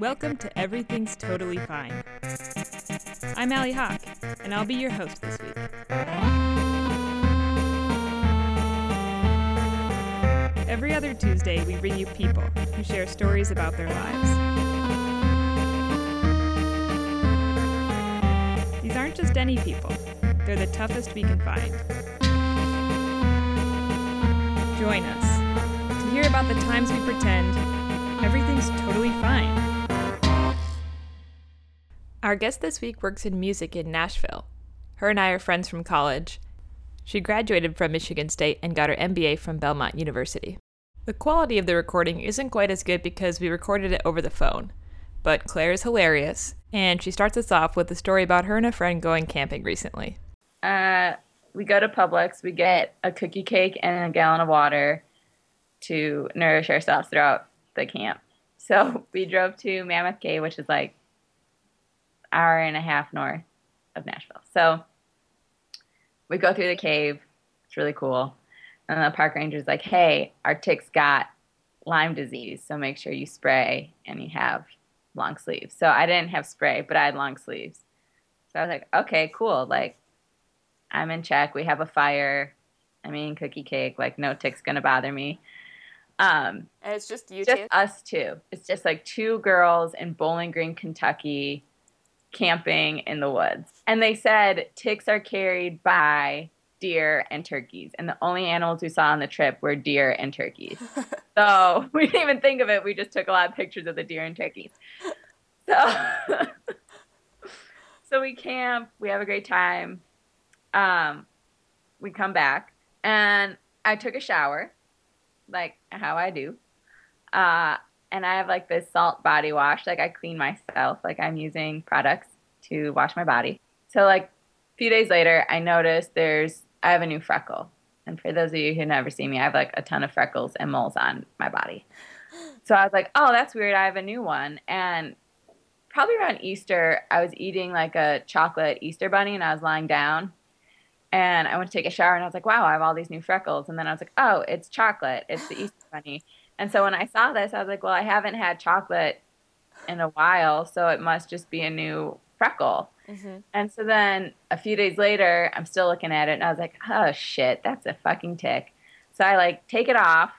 Welcome to Everything's Totally Fine. I'm Allie Hawk, and I'll be your host this week. Every other Tuesday, we bring you people who share stories about their lives. These aren't just any people, they're the toughest we can find. Join us to hear about the times we pretend everything's totally fine. Our guest this week works in music in Nashville. Her and I are friends from college. She graduated from Michigan State and got her MBA from Belmont University. The quality of the recording isn't quite as good because we recorded it over the phone. But Claire is hilarious, and she starts us off with a story about her and a friend going camping recently. Uh, we go to Publix, we get a cookie cake and a gallon of water to nourish ourselves throughout the camp. So we drove to Mammoth Cave, which is like hour and a half north of Nashville. So we go through the cave. It's really cool. And the park ranger's like, hey, our tick's got Lyme disease, so make sure you spray and you have long sleeves. So I didn't have spray, but I had long sleeves. So I was like, okay, cool. Like, I'm in check. We have a fire. I mean, cookie cake. Like, no tick's gonna bother me. Um, And it's just you just two? us two. It's just like two girls in Bowling Green, Kentucky, camping in the woods. And they said ticks are carried by deer and turkeys. And the only animals we saw on the trip were deer and turkeys. so we didn't even think of it. We just took a lot of pictures of the deer and turkeys. So, so we camp. We have a great time. Um, we come back, and I took a shower, like how I do. Uh, and I have like this salt body wash. Like I clean myself. Like I'm using products to wash my body. So like a few days later, I noticed there's I have a new freckle. And for those of you who never see me, I have like a ton of freckles and moles on my body. So I was like, oh, that's weird. I have a new one. And probably around Easter, I was eating like a chocolate Easter bunny and I was lying down. And I went to take a shower and I was like, wow, I have all these new freckles. And then I was like, oh, it's chocolate. It's the Easter bunny. And so when I saw this, I was like, well, I haven't had chocolate in a while, so it must just be a new freckle. Mhm. And so then a few days later, I'm still looking at it and I was like, oh shit, that's a fucking tick. So I like take it off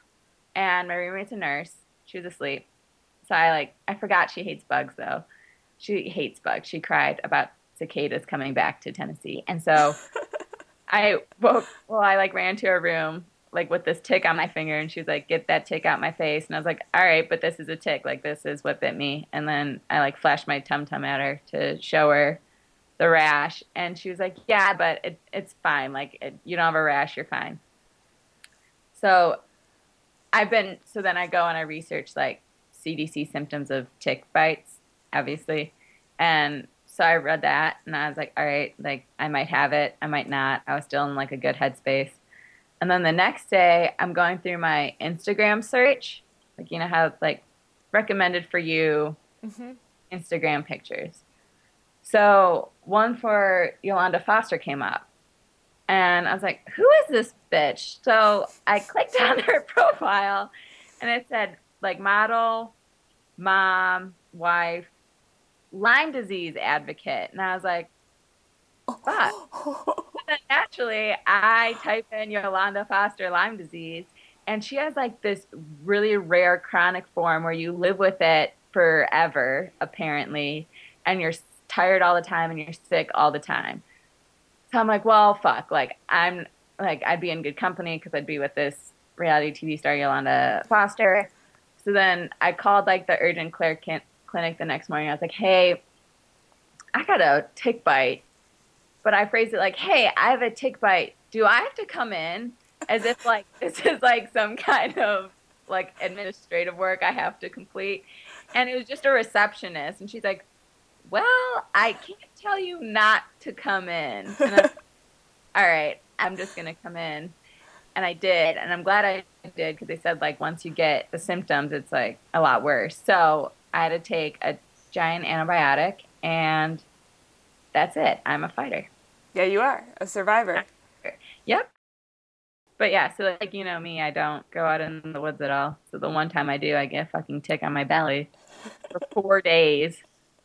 and my roommate's a nurse. She was asleep. So I like, I forgot she hates bugs though. She hates bugs. She cried about cicadas coming back to Tennessee. And so I woke, well, I like ran to her room like with this tick on my finger and she was like, get that tick out my face. And I was like, all right, but this is a tick. Like this is what bit me. And then I like flashed my tum tum at her to show her the rash. And she was like, yeah, but it, it's fine. Like it, you don't have a rash. You're fine. So I've been, so then I go and I research like CDC symptoms of tick bites, obviously. And so I read that and I was like, all right, like I might have it. I might not. I was still in like a good headspace. And then the next day, I'm going through my Instagram search, like you know how it's like recommended for you Mhm. Instagram pictures. So one for Yolanda Foster came up, and I was like, "Who is this bitch?" So I clicked on her profile, and it said like model, mom, wife, Lyme disease advocate, and I was like, "Fuck." then naturally, I type in Yolanda Foster Lyme disease, and she has like this really rare chronic form where you live with it forever, apparently, and you're tired all the time and you're sick all the time. So I'm like, well, fuck. Like, I'm like, I'd be in good company because I'd be with this reality TV star, Yolanda Foster. So then I called like the urgent care clinic the next morning. I was like, hey, I got a tick bite but I phrased it like, "Hey, I have a tick bite. Do I have to come in?" As if like this is like some kind of like administrative work I have to complete. And it was just a receptionist, and she's like, "Well, I can't tell you not to come in." And I'm, All right, I'm just gonna come in, and I did, and I'm glad I did because they said like once you get the symptoms, it's like a lot worse. So I had to take a giant antibiotic, and that's it. I'm a fighter. Yeah, you are a survivor. Yep. But yeah, so like you know me, I don't go out in the woods at all. So the one time I do, I get a fucking tick on my belly for four days.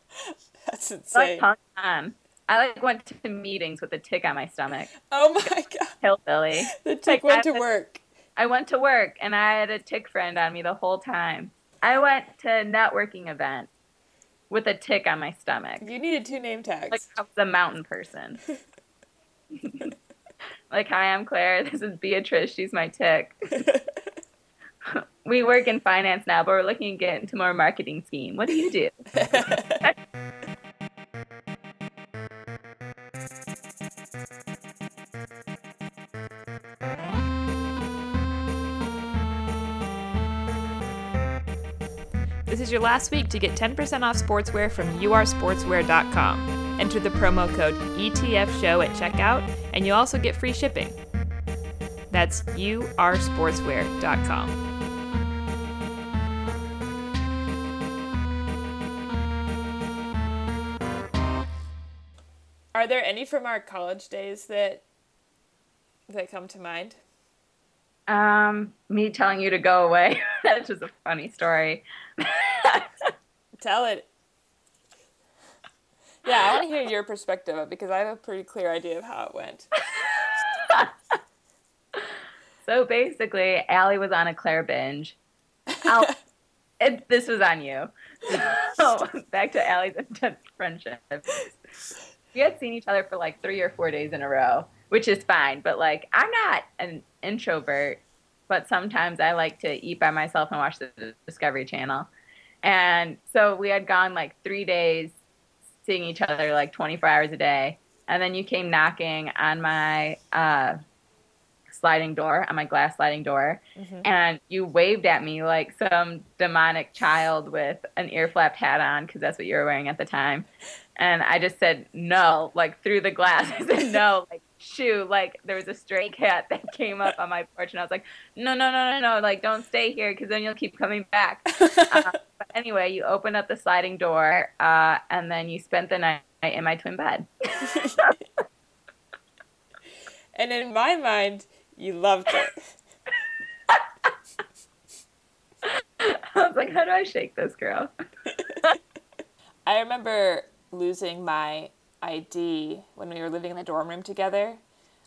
That's insane. Like, on. I like went to meetings with a tick on my stomach. Oh my god. Hillbilly. The tick like, went to work. I went to work and I had a tick friend on me the whole time. I went to a networking event with a tick on my stomach. You needed two name tags. Like I was a mountain person. like, hi, I'm Claire. This is Beatrice. She's my tick. we work in finance now, but we're looking to get into more marketing scheme. What do you do? Is your last week to get 10% off sportswear from ursportswear.com. Enter the promo code ETFShow at checkout, and you'll also get free shipping. That's ursportswear.com. Are there any from our college days that that come to mind? Um, me telling you to go away. That's just a funny story. Tell it. Yeah, I want to hear your perspective of it because I have a pretty clear idea of how it went. so basically, Allie was on a Claire binge. it, this was on you. So back to Allie's intense friendship. We had seen each other for like three or four days in a row, which is fine. But like, I'm not an introvert, but sometimes I like to eat by myself and watch the Discovery Channel. And so we had gone like three days seeing each other like 24 hours a day. And then you came knocking on my uh, sliding door, on my glass sliding door, mm-hmm. and you waved at me like some demonic child with an ear flapped hat on because that's what you were wearing at the time. And I just said no, like through the glass. I said no, like shoo, like there was a stray cat that came up on my porch, and I was like, no, no, no, no, no, like don't stay here because then you'll keep coming back. but anyway, you opened up the sliding door, uh, and then you spent the night in my twin bed. and in my mind, you loved it. I was like, how do I shake this girl? I remember losing my ID when we were living in the dorm room together.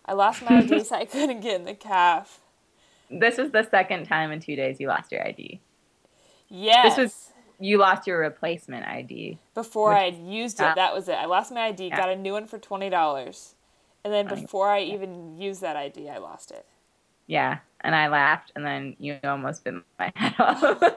I lost my ID, so I couldn't get in the caf. This was the second time in two days you lost your ID. Yes. This was you lost your replacement ID. Before I had used it, that was it. I lost my ID, yeah. got a new one for twenty dollars, and then before I even used that ID, I lost it. Yeah, and I laughed, and then you almost bit my head off.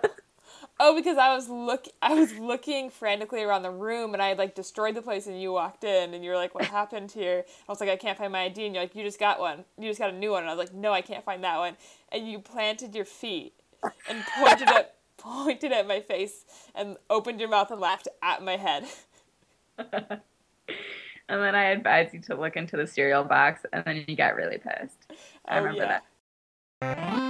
Oh, because I was look I was looking frantically around the room and I had like destroyed the place and you walked in and you were like, What happened here? I was like, I can't find my ID and you're like, You just got one. You just got a new one and I was like, No, I can't find that one and you planted your feet and pointed at pointed at my face and opened your mouth and laughed at my head. and then I advised you to look into the cereal box and then you got really pissed. I oh, remember yeah. that.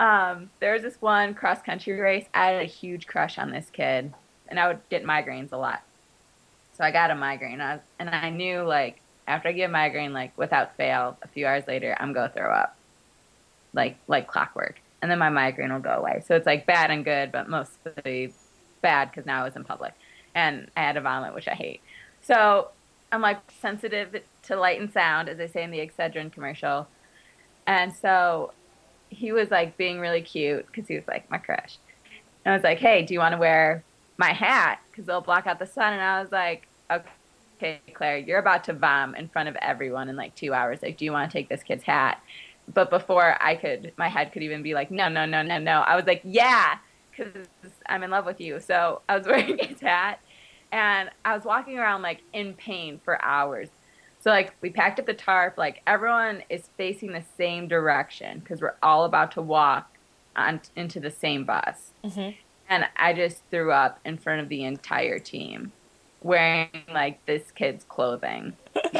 Um, there was this one cross country race. I had a huge crush on this kid, and I would get migraines a lot. So I got a migraine, I was, and I knew like after I get a migraine, like without fail, a few hours later, I'm gonna throw up, like like clockwork, and then my migraine will go away. So it's like bad and good, but mostly bad because now I was in public, and I had a vomit, which I hate. So I'm like sensitive to light and sound, as they say in the Excedrin commercial, and so he was like being really cute because he was like my crush. And I was like, hey, do you want to wear my hat? Because it'll block out the sun. And I was like, okay, Claire, you're about to vom in front of everyone in like two hours. Like, do you want to take this kid's hat? But before I could, my head could even be like, no, no, no, no, no. I was like, yeah, because I'm in love with you. So I was wearing his hat. And I was walking around like in pain for hours so like we packed up the tarp, like everyone is facing the same direction because we're all about to walk on into the same bus. Mm-hmm. And I just threw up in front of the entire team, wearing like this kid's clothing.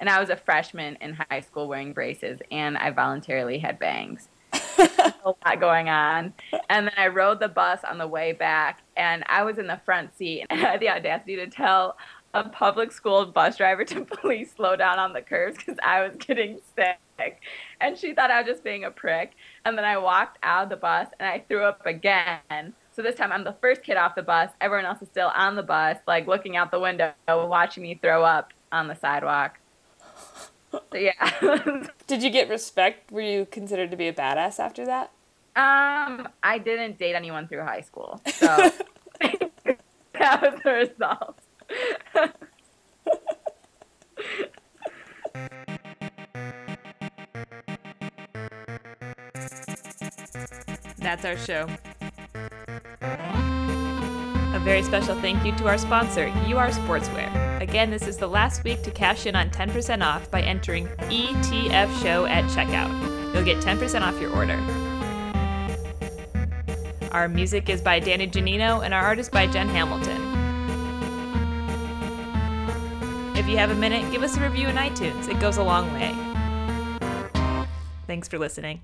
and I was a freshman in high school wearing braces, and I voluntarily had bangs. a lot going on. And then I rode the bus on the way back, and I was in the front seat, and I had the audacity to tell a public school bus driver to please slow down on the curves because I was getting sick. And she thought I was just being a prick. And then I walked out of the bus and I threw up again. So this time I'm the first kid off the bus. Everyone else is still on the bus, like looking out the window, watching me throw up on the sidewalk. So yeah. Did you get respect? Were you considered to be a badass after that? Um, I didn't date anyone through high school, so that was the result. That's our show. A very special thank you to our sponsor, UR Sportswear. Again, this is the last week to cash in on 10% off by entering ETF Show at checkout. You'll get 10% off your order. Our music is by Danny Janino and our artist by Jen Hamilton. If you have a minute, give us a review in iTunes. It goes a long way. Thanks for listening.